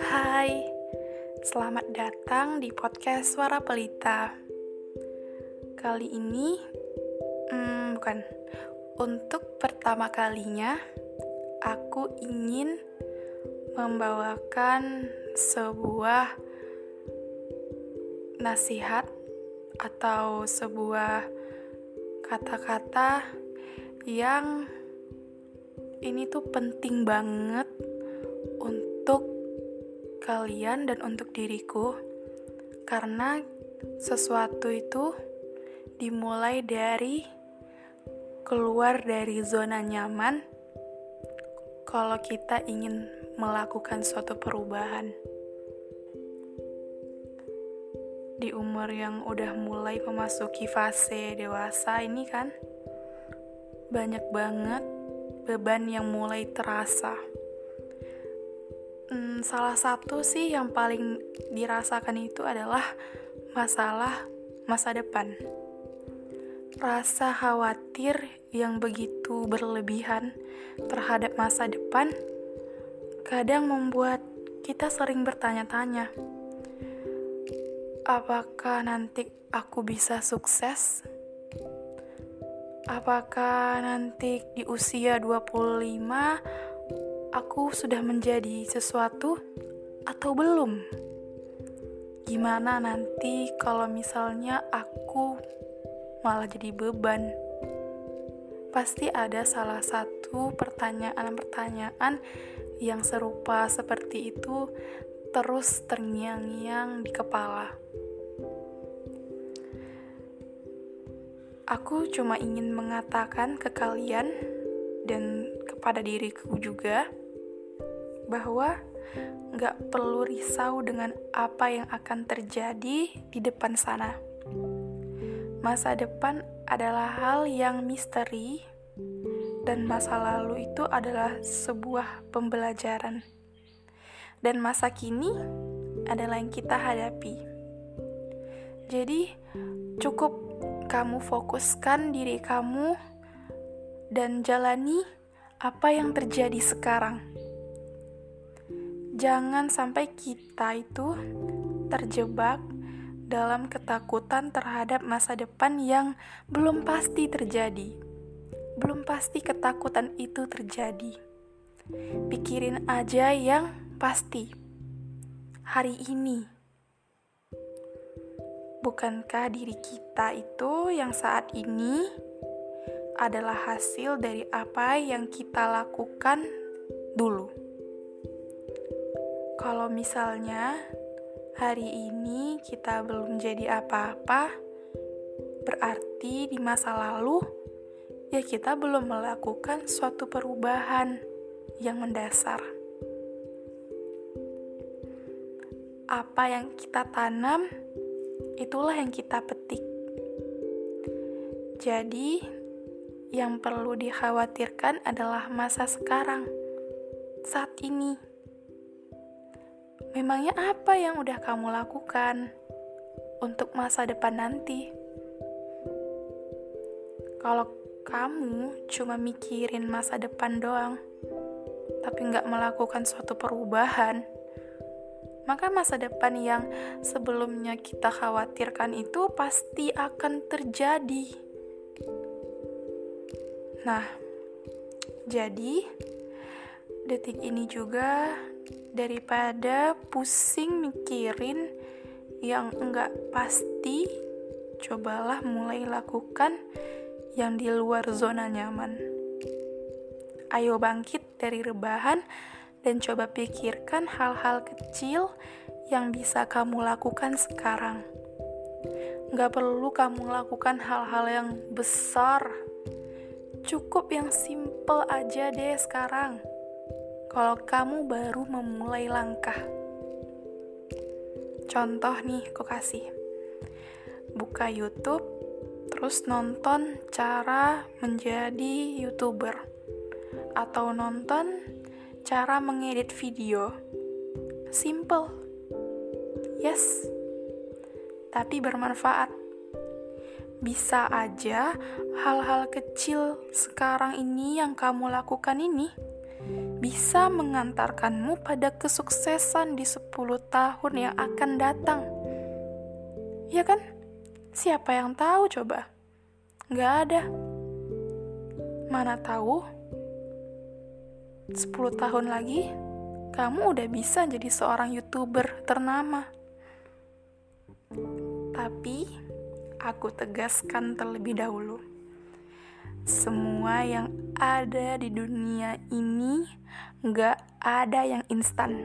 Hai, selamat datang di podcast Suara Pelita. Kali ini, hmm, bukan untuk pertama kalinya, aku ingin membawakan sebuah nasihat atau sebuah kata-kata yang ini tuh penting banget untuk kalian dan untuk diriku. Karena sesuatu itu dimulai dari keluar dari zona nyaman kalau kita ingin melakukan suatu perubahan. Di umur yang udah mulai memasuki fase dewasa ini kan banyak banget beban yang mulai terasa hmm, salah satu sih yang paling dirasakan itu adalah masalah masa depan. Rasa khawatir yang begitu berlebihan terhadap masa depan kadang membuat kita sering bertanya-tanya, apakah nanti aku bisa sukses? Apakah nanti di usia 25 aku sudah menjadi sesuatu atau belum? Gimana nanti kalau misalnya aku malah jadi beban? Pasti ada salah satu pertanyaan-pertanyaan yang serupa seperti itu terus terngiang-ngiang di kepala. Aku cuma ingin mengatakan ke kalian dan kepada diriku juga bahwa nggak perlu risau dengan apa yang akan terjadi di depan sana. Masa depan adalah hal yang misteri, dan masa lalu itu adalah sebuah pembelajaran, dan masa kini adalah yang kita hadapi. Jadi, cukup kamu fokuskan diri kamu dan jalani apa yang terjadi sekarang Jangan sampai kita itu terjebak dalam ketakutan terhadap masa depan yang belum pasti terjadi. Belum pasti ketakutan itu terjadi. Pikirin aja yang pasti. Hari ini, bukankah diri kita itu yang saat ini adalah hasil dari apa yang kita lakukan dulu? Kalau misalnya hari ini kita belum jadi apa-apa, berarti di masa lalu ya kita belum melakukan suatu perubahan yang mendasar. Apa yang kita tanam, itulah yang kita petik. Jadi, yang perlu dikhawatirkan adalah masa sekarang, saat ini. Memangnya apa yang udah kamu lakukan untuk masa depan nanti? Kalau kamu cuma mikirin masa depan doang, tapi nggak melakukan suatu perubahan, maka masa depan yang sebelumnya kita khawatirkan itu pasti akan terjadi. Nah, jadi detik ini juga daripada pusing mikirin yang enggak pasti, cobalah mulai lakukan yang di luar zona nyaman. Ayo bangkit dari rebahan dan coba pikirkan hal-hal kecil yang bisa kamu lakukan sekarang. Gak perlu kamu lakukan hal-hal yang besar. Cukup yang simple aja deh sekarang kalau kamu baru memulai langkah. Contoh nih, aku kasih. Buka YouTube, terus nonton cara menjadi YouTuber. Atau nonton cara mengedit video. Simple. Yes. Tapi bermanfaat. bisa aja hal-hal kecil sekarang ini yang kamu lakukan ini bisa mengantarkanmu pada kesuksesan di 10 tahun yang akan datang. Ya kan? Siapa yang tahu coba? Nggak ada. Mana tahu 10 tahun lagi kamu udah bisa jadi seorang YouTuber ternama. Tapi aku tegaskan terlebih dahulu. Semua yang ada di dunia ini gak ada yang instan.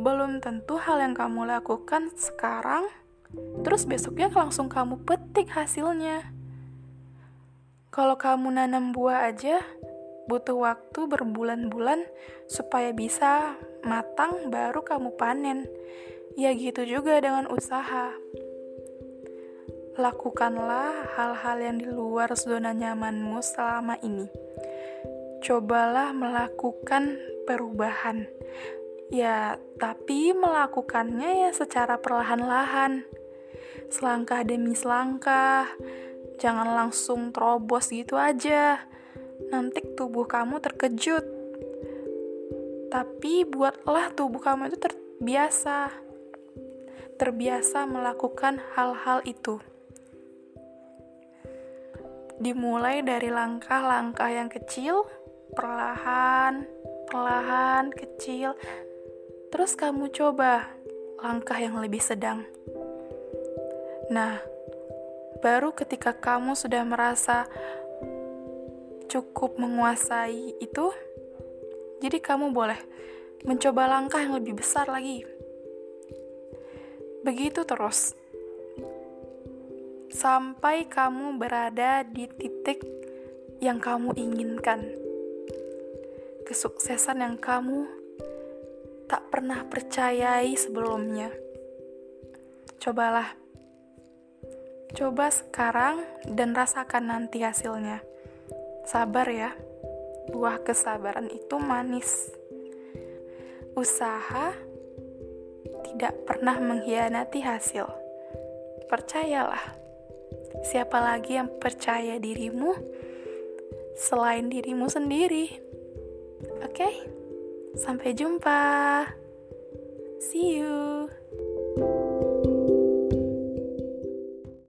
Belum tentu hal yang kamu lakukan sekarang, terus besoknya langsung kamu petik hasilnya. Kalau kamu nanam buah aja, butuh waktu berbulan-bulan supaya bisa matang baru kamu panen. Ya gitu juga dengan usaha lakukanlah hal-hal yang di luar zona nyamanmu selama ini. Cobalah melakukan perubahan. Ya, tapi melakukannya ya secara perlahan-lahan. Selangkah demi selangkah. Jangan langsung terobos gitu aja. Nanti tubuh kamu terkejut. Tapi buatlah tubuh kamu itu terbiasa. Terbiasa melakukan hal-hal itu dimulai dari langkah-langkah yang kecil, perlahan, perlahan, kecil. Terus kamu coba langkah yang lebih sedang. Nah, baru ketika kamu sudah merasa cukup menguasai itu, jadi kamu boleh mencoba langkah yang lebih besar lagi. Begitu terus sampai kamu berada di titik yang kamu inginkan. Kesuksesan yang kamu tak pernah percayai sebelumnya. Cobalah. Coba sekarang dan rasakan nanti hasilnya. Sabar ya. Buah kesabaran itu manis. Usaha tidak pernah mengkhianati hasil. Percayalah siapa lagi yang percaya dirimu selain dirimu sendiri? Oke, okay? sampai jumpa. See you.